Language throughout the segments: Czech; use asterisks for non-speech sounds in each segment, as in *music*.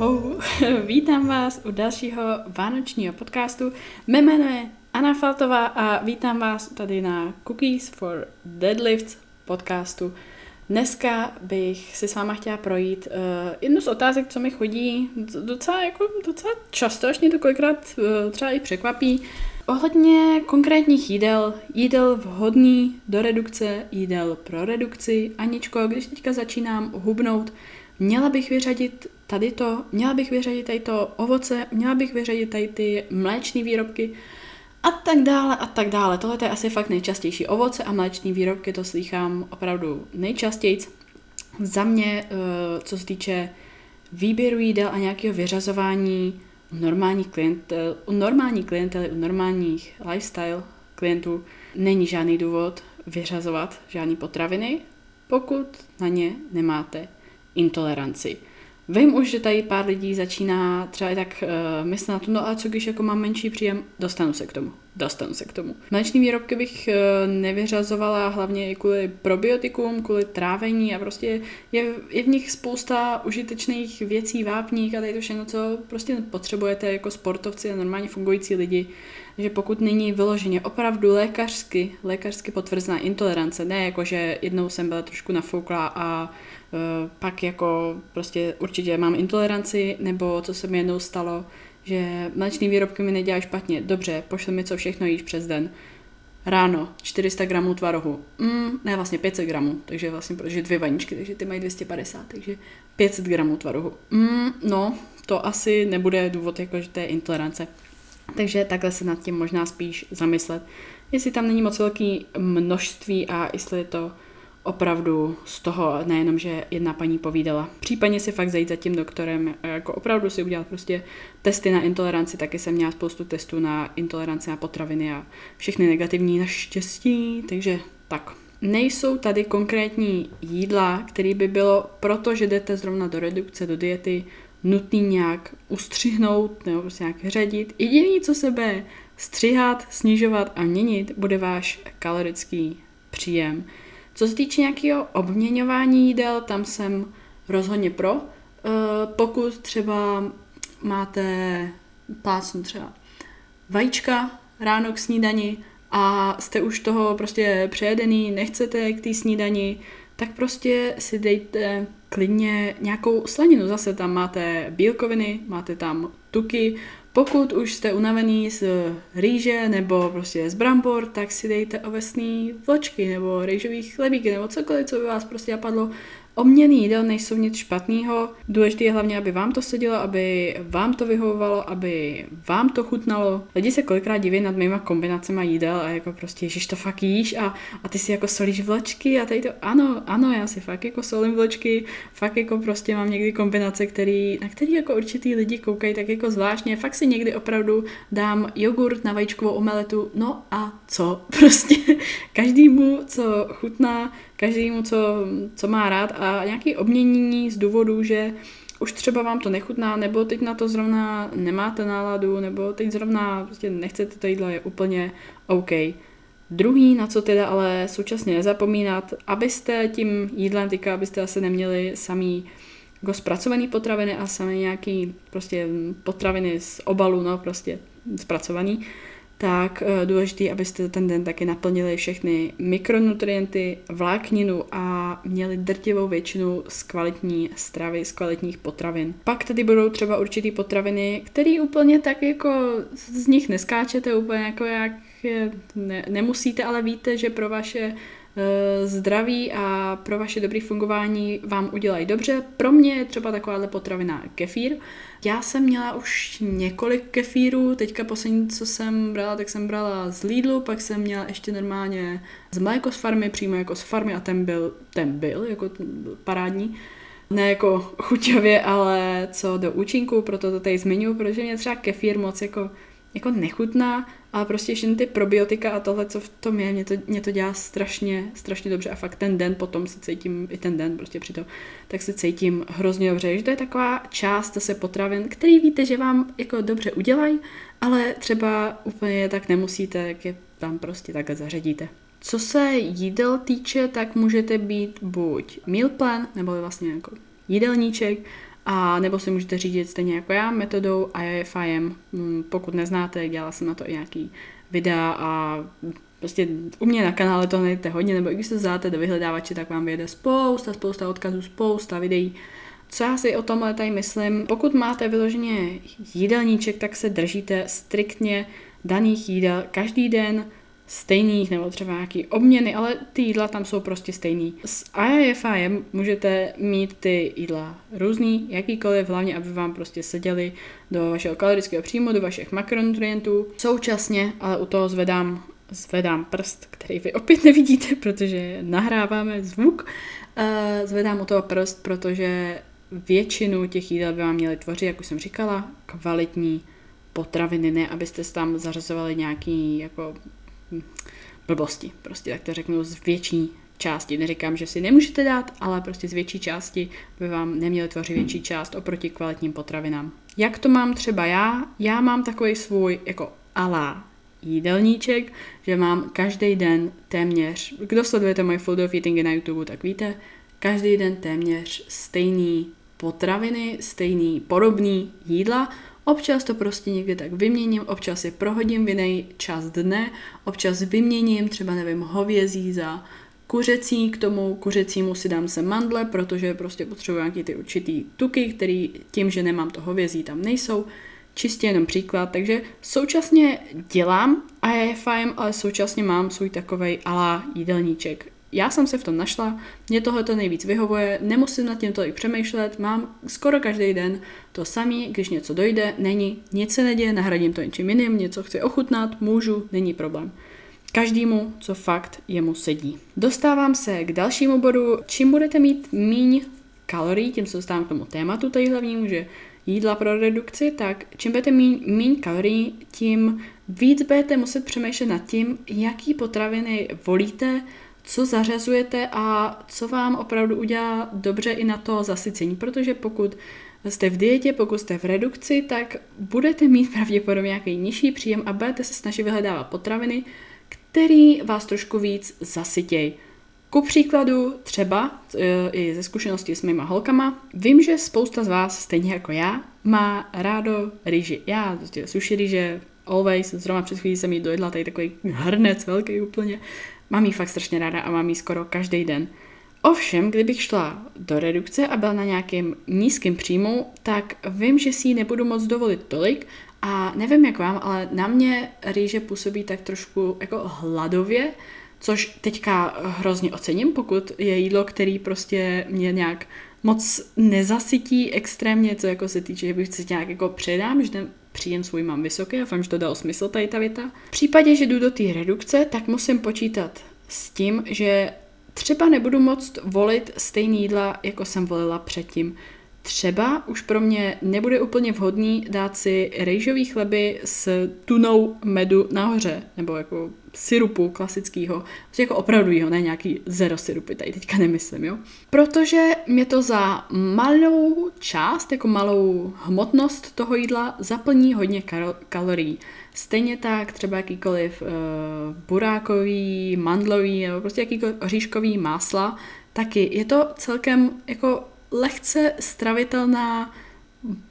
ho, *laughs* vítám vás u dalšího vánočního podcastu. Mé jméno je Anna Faltová a vítám vás tady na Cookies for Deadlifts podcastu. Dneska bych si s váma chtěla projít uh, jednu z otázek, co mi chodí docela, jako, docela často, až mě to kolikrát uh, třeba i překvapí. Ohledně konkrétních jídel, jídel vhodný do redukce, jídel pro redukci. Aničko, když teďka začínám hubnout, měla bych vyřadit tady to, měla bych vyřadit tady to ovoce, měla bych vyřadit tady ty mléčné výrobky a tak dále a tak dále. Tohle je asi fakt nejčastější. Ovoce a mléčné výrobky to slychám opravdu nejčastěji. Za mě, eh, co se týče výběru jídel a nějakého vyřazování u normální, klientel, u normální klientely, u normálních lifestyle klientů není žádný důvod vyřazovat žádné potraviny, pokud na ně nemáte intoleranci. Vím už, že tady pár lidí začíná třeba i tak uh, myslet na to, no a co když jako mám menší příjem, dostanu se k tomu. Dostanu se k tomu. Mléční výrobky bych uh, nevyřazovala hlavně i kvůli probiotikům, kvůli trávení a prostě je, je v nich spousta užitečných věcí, vápník a tady to všechno, co prostě potřebujete jako sportovci a normálně fungující lidi že pokud není vyloženě opravdu lékařsky, lékařsky potvrzená intolerance, ne jako, že jednou jsem byla trošku nafouklá a uh, pak jako prostě určitě mám intoleranci, nebo co se mi jednou stalo, že mléčný výrobky mi nedělají špatně, dobře, pošli mi co všechno jíš přes den. Ráno 400 gramů tvarohu, mm, ne vlastně 500 gramů, takže vlastně protože dvě vaničky, takže ty mají 250, takže 500 gramů tvarohu. Mm, no, to asi nebude důvod, jako že to je intolerance. Takže takhle se nad tím možná spíš zamyslet, jestli tam není moc velký množství a jestli je to opravdu z toho, nejenom, že jedna paní povídala. Případně si fakt zajít za tím doktorem, jako opravdu si udělat prostě testy na intoleranci, taky jsem měla spoustu testů na intoleranci na potraviny a všechny negativní naštěstí, takže tak. Nejsou tady konkrétní jídla, které by bylo, protože jdete zrovna do redukce, do diety, nutný nějak ustřihnout nebo prostě nějak řadit. Jediný, co se bude střihat, snižovat a měnit, bude váš kalorický příjem. Co se týče nějakého obměňování jídel, tam jsem rozhodně pro. E, pokud třeba máte plácnu třeba vajíčka ráno k snídani a jste už toho prostě přejedený, nechcete k té snídani, tak prostě si dejte klidně nějakou slaninu. Zase tam máte bílkoviny, máte tam tuky. Pokud už jste unavený z rýže nebo prostě z brambor, tak si dejte ovesný vločky nebo rýžový chlebíky nebo cokoliv, co by vás prostě napadlo Obměný jídel nejsou nic špatného, důležité je hlavně, aby vám to sedělo, aby vám to vyhovovalo, aby vám to chutnalo. Lidi se kolikrát diví nad mýma kombinacemi jídel a jako prostě, že to fakt jíš a, a ty si jako solíš vločky a tady to, ano, ano, já si fakt jako solím vločky, fakt jako prostě mám někdy kombinace, který, na který jako určitý lidi koukají tak jako zvláštně, fakt si někdy opravdu dám jogurt na vajíčkovou omeletu, no a co? *laughs* Prostě každému, co chutná, každému, co, co má rád a nějaký obměnění z důvodu, že už třeba vám to nechutná, nebo teď na to zrovna nemáte náladu, nebo teď zrovna prostě nechcete to jídlo, je úplně OK. Druhý, na co teda ale současně nezapomínat, abyste tím jídlem teďka, abyste asi neměli samý jako zpracovaný potraviny a samý nějaký prostě potraviny z obalu, no prostě zpracovaný, tak uh, důležité, abyste ten den taky naplnili všechny mikronutrienty, vlákninu a měli drtivou většinu z kvalitní stravy, z kvalitních potravin. Pak tady budou třeba určitý potraviny, které úplně tak jako z nich neskáčete úplně jako jak ne, nemusíte, ale víte, že pro vaše Eh, zdraví a pro vaše dobré fungování vám udělají dobře. Pro mě je třeba takováhle potravina kefír. Já jsem měla už několik kefírů, teďka poslední, co jsem brala, tak jsem brala z Lidlu, pak jsem měla ještě normálně z mléko z farmy, přímo jako z farmy a ten byl, ten byl, jako ten byl parádní ne jako chuťově, ale co do účinku, proto to tady zmiňuji, protože mě třeba kefír moc jako jako nechutná, ale prostě všechny ty probiotika a tohle, co v tom je, mě to, mě to dělá strašně, strašně dobře a fakt ten den potom se cítím, i ten den prostě při to, tak se cítím hrozně dobře, že to je taková část zase potravin, který víte, že vám jako dobře udělají, ale třeba úplně tak nemusíte, jak je tam prostě takhle zařadíte. Co se jídel týče, tak můžete být buď meal plan, nebo vlastně jako jídelníček, a nebo si můžete řídit stejně jako já metodou IFIM. Mm, pokud neznáte, dělala jsem na to i nějaký videa a prostě u mě na kanále to najdete hodně, nebo i když se záte do vyhledávače, tak vám vyjede spousta, spousta odkazů, spousta videí. Co já si o tomhle tady myslím, pokud máte vyloženě jídelníček, tak se držíte striktně daných jídel každý den, stejných nebo třeba nějaký obměny, ale ty jídla tam jsou prostě stejný. S IIFIM můžete mít ty jídla různý, jakýkoliv, hlavně aby vám prostě seděly do vašeho kalorického příjmu, do vašich makronutrientů. Současně, ale u toho zvedám zvedám prst, který vy opět nevidíte, protože nahráváme zvuk. Uh, zvedám u toho prst, protože většinu těch jídel by vám měly tvořit, jak už jsem říkala, kvalitní potraviny, ne abyste tam zařazovali nějaký jako blbosti, prostě tak to řeknu z větší části. Neříkám, že si nemůžete dát, ale prostě z větší části by vám neměly tvořit větší část oproti kvalitním potravinám. Jak to mám třeba já? Já mám takový svůj jako alá jídelníček, že mám každý den téměř, kdo sledujete moje Food of Eating na YouTube, tak víte, každý den téměř stejný potraviny, stejný podobný jídla, Občas to prostě někde tak vyměním, občas je prohodím v jiný čas dne, občas vyměním třeba, nevím, hovězí za kuřecí, k tomu kuřecímu si dám se mandle, protože prostě potřebuji nějaký ty určitý tuky, který tím, že nemám to hovězí, tam nejsou. Čistě jenom příklad, takže současně dělám a je fajn, ale současně mám svůj takovej alá jídelníček. Já jsem se v tom našla, mě tohle to nejvíc vyhovuje, nemusím nad tím tolik přemýšlet, mám skoro každý den to samý, když něco dojde, není, nic se neděje, nahradím to něčím jiným, něco chci ochutnat, můžu, není problém. Každému, co fakt jemu sedí. Dostávám se k dalšímu bodu, čím budete mít míň kalorií, tím se dostávám k tomu tématu tady hlavnímu, že jídla pro redukci, tak čím budete mít méně kalorií, tím víc budete muset přemýšlet nad tím, jaký potraviny volíte, co zařazujete a co vám opravdu udělá dobře i na to zasycení, protože pokud jste v dietě, pokud jste v redukci, tak budete mít pravděpodobně nějaký nižší příjem a budete se snažit vyhledávat potraviny, který vás trošku víc zasytějí. Ku příkladu třeba e, i ze zkušenosti s mýma holkama, vím, že spousta z vás, stejně jako já, má rádo rýži. Já prostě suši rýže, always, zrovna před chvílí jsem jí dojedla tady takový hrnec velký úplně. Mám jí fakt strašně ráda a mám jí skoro každý den. Ovšem, kdybych šla do redukce a byla na nějakém nízkém příjmu, tak vím, že si ji nebudu moc dovolit tolik a nevím jak vám, ale na mě rýže působí tak trošku jako hladově, což teďka hrozně ocením, pokud je jídlo, který prostě mě nějak moc nezasytí extrémně, co jako se týče, že bych se nějak jako předám, že příjem svůj mám vysoký, a že to dalo smysl tady ta věta. V případě, že jdu do té redukce, tak musím počítat s tím, že třeba nebudu moct volit stejný jídla, jako jsem volila předtím. Třeba už pro mě nebude úplně vhodný dát si rejžový chleby s tunou medu nahoře, nebo jako syrupu klasického, prostě jako opravdu ne nějaký zero syrupy, tady teďka nemyslím, jo. Protože mě to za malou část, jako malou hmotnost toho jídla zaplní hodně kal- kalorií. Stejně tak třeba jakýkoliv uh, burákový, mandlový nebo prostě jakýkoliv oříškový másla, taky je to celkem jako lehce stravitelná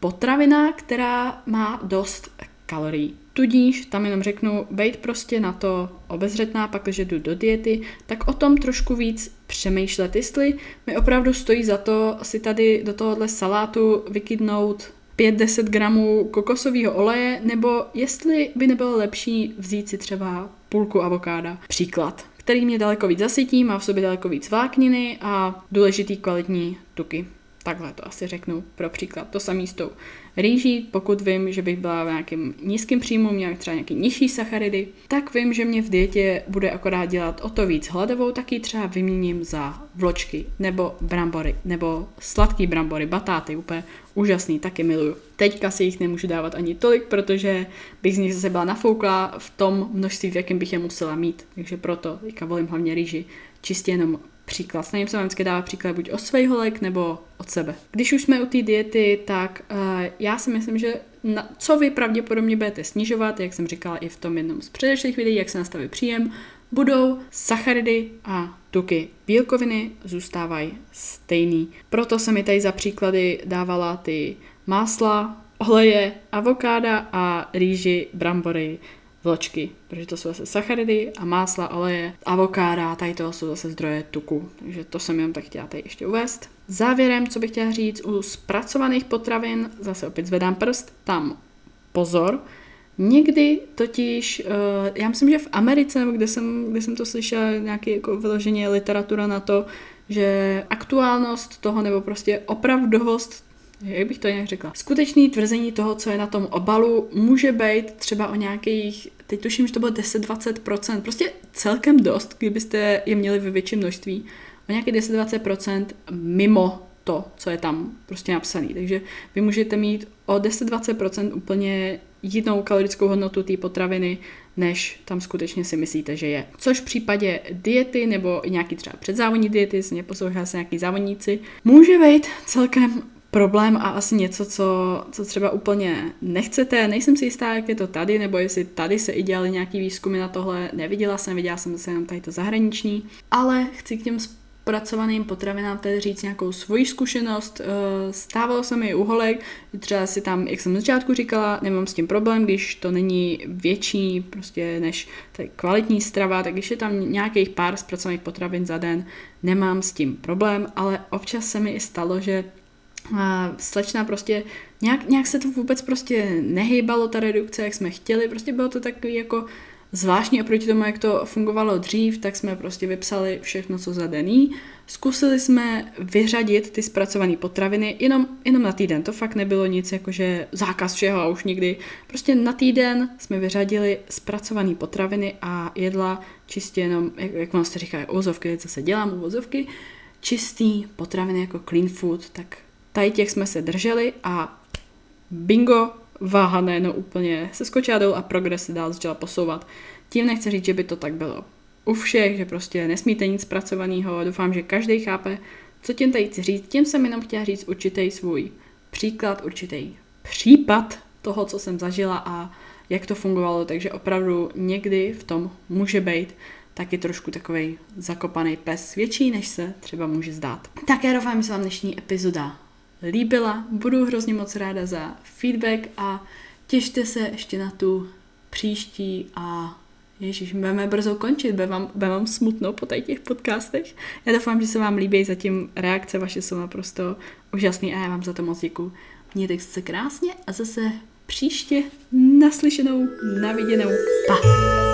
potravina, která má dost kalorií. Tudíž tam jenom řeknu, bejt prostě na to obezřetná, pak, když jdu do diety, tak o tom trošku víc přemýšlet, jestli mi opravdu stojí za to si tady do tohohle salátu vykydnout 5-10 gramů kokosového oleje, nebo jestli by nebylo lepší vzít si třeba půlku avokáda. Příklad který mě daleko víc zasytí, má v sobě daleko víc vlákniny a důležitý kvalitní tuky. Takhle to asi řeknu pro příklad. To samý s tou rýží, pokud vím, že bych byla v nějakém nízkém příjmu, měla třeba nějaký nižší sacharidy, tak vím, že mě v dietě bude akorát dělat o to víc hladovou, taky třeba vyměním za vločky, nebo brambory, nebo sladký brambory, batáty, úplně úžasný, taky miluju. Teďka si jich nemůžu dávat ani tolik, protože bych z nich zase byla nafoukla v tom množství, v jakém bych je musela mít. Takže proto teďka volím hlavně rýži, čistě jenom příklad. Snažím se vám vždycky dávat příklad buď od svých holek nebo od sebe. Když už jsme u té diety, tak uh, já si myslím, že na, co vy pravděpodobně budete snižovat, jak jsem říkala i v tom jednom z předešlých videí, jak se nastaví příjem, budou, sacharidy a tuky bílkoviny zůstávají stejný. Proto se mi tady za příklady dávala ty másla, oleje, avokáda a rýži, brambory, vločky, protože to jsou zase sacharidy a másla, oleje, avokáda, tady to jsou zase zdroje tuku. Takže to jsem jenom tak chtěla tady ještě uvést. Závěrem, co bych chtěla říct, u zpracovaných potravin, zase opět zvedám prst, tam pozor, Někdy totiž, uh, já myslím, že v Americe, kde jsem, kde jsem to slyšela, nějaký jako vyloženě literatura na to, že aktuálnost toho, nebo prostě opravdovost jak bych to nějak řekla, skutečný tvrzení toho, co je na tom obalu, může být třeba o nějakých, teď tuším, že to bylo 10-20%, prostě celkem dost, kdybyste je měli ve větším množství, o nějakých 10-20% mimo to, co je tam prostě napsané. Takže vy můžete mít o 10-20% úplně jinou kalorickou hodnotu té potraviny, než tam skutečně si myslíte, že je. Což v případě diety nebo nějaký třeba předzávodní diety, se mě poslouchá se nějaký závodníci, může být celkem problém a asi něco, co, co třeba úplně nechcete. Nejsem si jistá, jak je to tady, nebo jestli tady se i dělali nějaký výzkumy na tohle. Neviděla jsem, viděla jsem zase jenom tady to zahraniční. Ale chci k těm zpracovaným potravinám tedy říct nějakou svoji zkušenost. Eh, stávalo se mi u holek, třeba si tam, jak jsem na začátku říkala, nemám s tím problém, když to není větší prostě než kvalitní strava, tak když je tam nějakých pár zpracovaných potravin za den, nemám s tím problém, ale občas se mi i stalo, že a slečna prostě, nějak, nějak se to vůbec prostě nehýbalo, ta redukce, jak jsme chtěli, prostě bylo to takový jako zvláštní oproti tomu, jak to fungovalo dřív, tak jsme prostě vypsali všechno, co za dený. Zkusili jsme vyřadit ty zpracované potraviny jenom, jenom na týden. To fakt nebylo nic jakože zákaz všeho a už nikdy. Prostě na týden jsme vyřadili zpracované potraviny a jedla čistě jenom, jak, jak vám se říká, uvozovky, co se dělám, uvozovky, čistý potraviny jako clean food, tak tady těch jsme se drželi a bingo, váha najednou úplně se skočila dolů a progres se dál začala posouvat. Tím nechci říct, že by to tak bylo u všech, že prostě nesmíte nic zpracovaného. Doufám, že každý chápe, co tím tady chci říct. Tím jsem jenom chtěla říct určitý svůj příklad, určitý případ toho, co jsem zažila a jak to fungovalo, takže opravdu někdy v tom může být taky trošku takový zakopaný pes, větší, než se třeba může zdát. Také doufám, že se vám dnešní epizoda líbila. Budu hrozně moc ráda za feedback a těšte se ještě na tu příští a Ježíš, budeme brzo končit, bude vám, bude vám smutno po těch podcastech. Já doufám, že se vám líbí, zatím reakce vaše jsou naprosto úžasné a já vám za to moc děkuji. Mějte se krásně a zase příště naslyšenou, naviděnou. Pa!